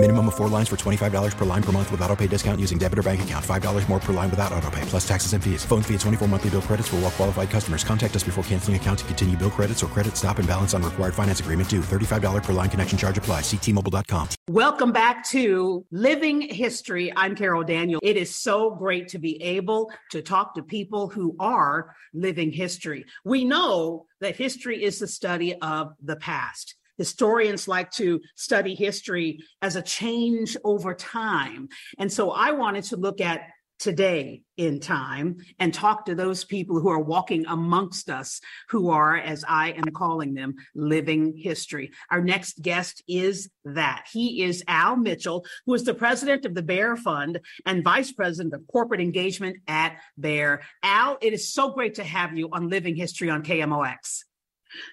Minimum of four lines for $25 per line per month with auto pay discount using debit or bank account. $5 more per line without auto pay, plus taxes and fees. Phone fee at 24 monthly bill credits for all well qualified customers. Contact us before canceling account to continue bill credits or credit stop and balance on required finance agreement due. $35 per line connection charge apply. Ctmobile.com. Welcome back to Living History. I'm Carol Daniel. It is so great to be able to talk to people who are living history. We know that history is the study of the past. Historians like to study history as a change over time. And so I wanted to look at today in time and talk to those people who are walking amongst us, who are, as I am calling them, living history. Our next guest is that. He is Al Mitchell, who is the president of the Bayer Fund and vice president of corporate engagement at Bayer. Al, it is so great to have you on Living History on KMOX.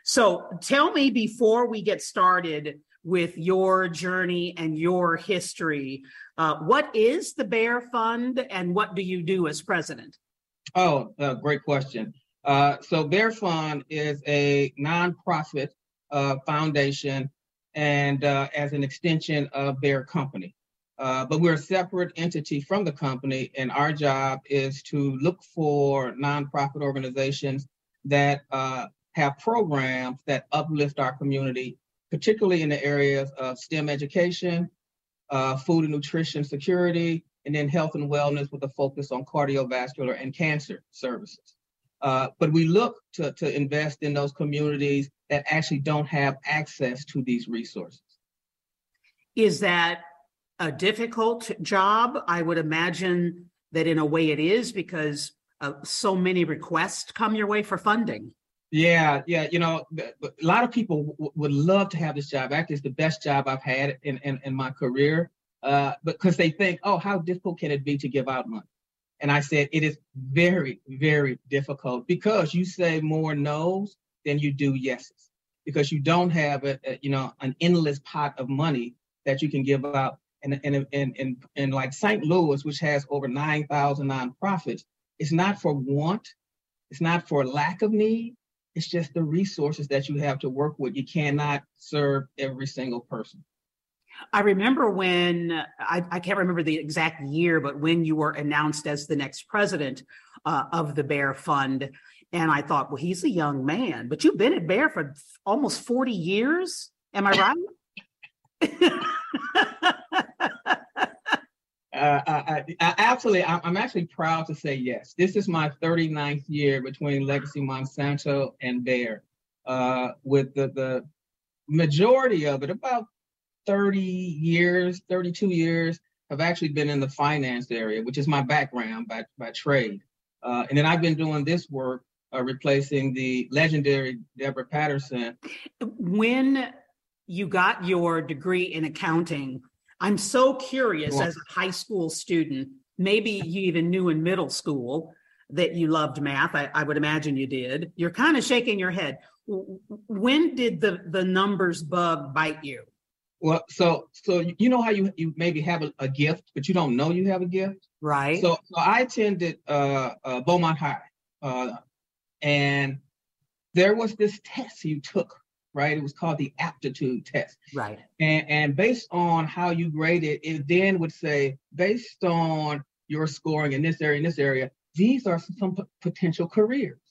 So tell me before we get started with your journey and your history, uh, what is the Bayer Fund and what do you do as president? Oh, uh, great question. Uh, so Bayer Fund is a nonprofit uh, foundation and uh, as an extension of Bayer Company. Uh, but we're a separate entity from the company, and our job is to look for nonprofit organizations that have programs that uplift our community, particularly in the areas of STEM education, uh, food and nutrition security, and then health and wellness with a focus on cardiovascular and cancer services. Uh, but we look to, to invest in those communities that actually don't have access to these resources. Is that a difficult job? I would imagine that in a way it is because uh, so many requests come your way for funding. Yeah, yeah. You know, a lot of people w- would love to have this job. Actually, it's the best job I've had in, in, in my career. Uh, because they think, oh, how difficult can it be to give out money? And I said, it is very, very difficult because you say more no's than you do yeses because you don't have a, a you know an endless pot of money that you can give out. And and and and, and like St. Louis, which has over nine thousand nonprofits, it's not for want, it's not for lack of need it's just the resources that you have to work with. You cannot serve every single person. I remember when I, I, can't remember the exact year, but when you were announced as the next president uh, of the Bayer Fund, and I thought, well, he's a young man, but you've been at Bayer for almost 40 years. Am I right? Uh, I, I, absolutely. I'm actually proud to say yes. This is my 39th year between Legacy Monsanto and Bayer, uh, with the, the majority of it, about 30 years, 32 years, have actually been in the finance area, which is my background by, by trade. Uh, and then I've been doing this work, uh, replacing the legendary Deborah Patterson. When you got your degree in accounting, I'm so curious as a high school student, maybe you even knew in middle school that you loved math. I, I would imagine you did. You're kind of shaking your head. When did the, the numbers bug bite you? Well, so so you know how you you maybe have a, a gift, but you don't know you have a gift, right? So, so I attended uh, uh, Beaumont High, uh, and there was this test you took right? It was called the aptitude test. Right. And, and based on how you graded, it then would say, based on your scoring in this area, in this area, these are some, some potential careers.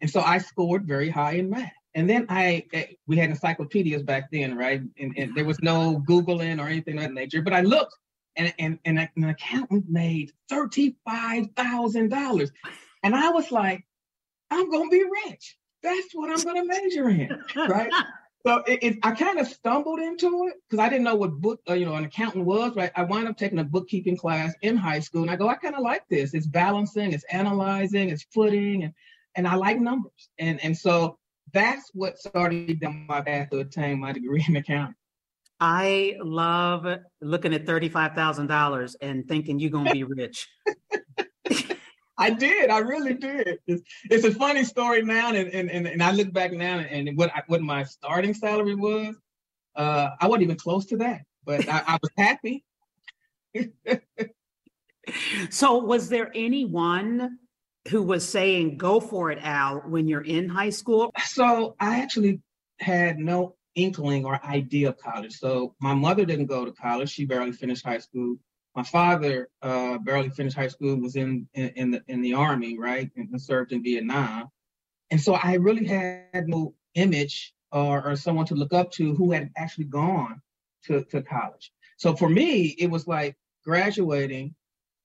And so I scored very high in math. And then I, eh, we had encyclopedias back then, right? And, and there was no Googling or anything of that nature. But I looked, and, and, and an accountant made $35,000. And I was like, I'm going to be rich that's what I'm going to major in, right? so it, it, I kind of stumbled into it because I didn't know what book, uh, you know, an accountant was. Right? I wound up taking a bookkeeping class in high school, and I go, I kind of like this. It's balancing, it's analyzing, it's footing, and and I like numbers, and and so that's what started down my path to attain my degree in accounting. I love looking at thirty-five thousand dollars and thinking you're gonna be rich. I did. I really did. It's, it's a funny story now, and, and, and, and I look back now, and what I, what my starting salary was, uh, I wasn't even close to that. but I, I was happy. so, was there anyone who was saying, go for it, Al, when you're in high school? So, I actually had no inkling or idea of college. So, my mother didn't go to college. She barely finished high school. My father uh, barely finished high school, was in, in, in the in the army, right, and served in Vietnam. And so I really had no image or, or someone to look up to who had actually gone to, to college. So for me, it was like graduating,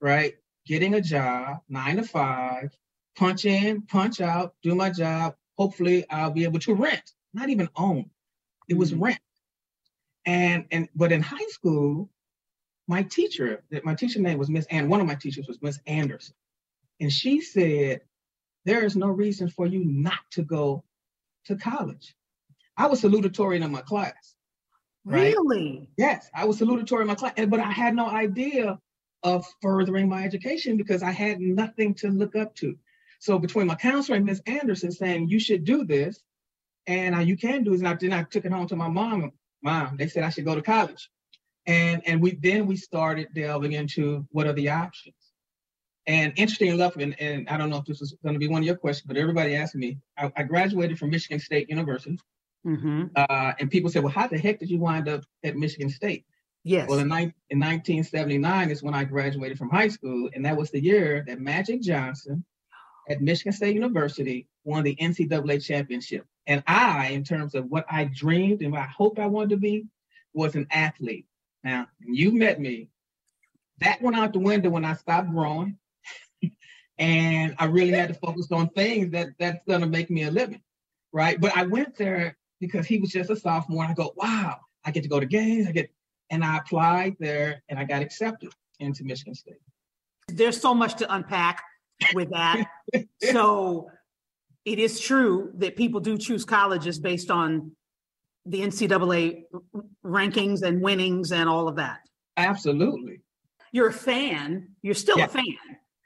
right? Getting a job, nine to five, punch in, punch out, do my job. Hopefully, I'll be able to rent, not even own. It was mm-hmm. rent. And and but in high school, my teacher, my teacher name was Miss and one of my teachers was Miss Anderson, and she said, "There is no reason for you not to go to college." I was salutatorian in my class. Right? Really? Yes, I was salutatorian in my class, but I had no idea of furthering my education because I had nothing to look up to. So between my counselor and Miss Anderson saying you should do this, and you can do this, and I then I took it home to my mom. Mom, they said I should go to college, and and we then we started delving into what are the options. And interesting enough, and, and I don't know if this is going to be one of your questions, but everybody asked me. I, I graduated from Michigan State University, mm-hmm. uh, and people said, "Well, how the heck did you wind up at Michigan State?" Yes. Well, in, ni- in 1979 is when I graduated from high school, and that was the year that Magic Johnson at Michigan State University won the NCAA championship. And I, in terms of what I dreamed and what I hoped I wanted to be, was an athlete. Now, you met me. That went out the window when I stopped growing. and I really had to focus on things that that's gonna make me a living. Right. But I went there because he was just a sophomore. And I go, wow, I get to go to games. I get and I applied there and I got accepted into Michigan State. There's so much to unpack with that. so it is true that people do choose colleges based on the NCAA rankings and winnings and all of that. Absolutely. You're a fan. You're still yeah, a fan.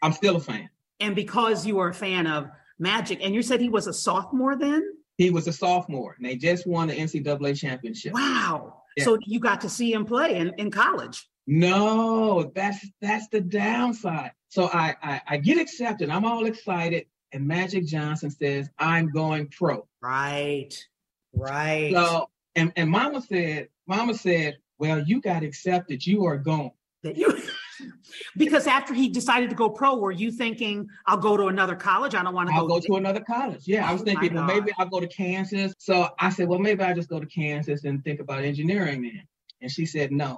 I'm still a fan. And because you are a fan of Magic, and you said he was a sophomore then? He was a sophomore, and they just won the NCAA championship. Wow. So you got to see him play in, in college. No, that's that's the downside. So I, I I get accepted. I'm all excited, and Magic Johnson says I'm going pro. Right, right. So and and Mama said, Mama said, well, you got accepted. You are you. because after he decided to go pro, were you thinking, I'll go to another college? I don't want to I'll go, to another college. Yeah, oh I was oh thinking, well, maybe I'll go to Kansas. So I said, well, maybe I'll just go to Kansas and think about engineering then. And she said, no.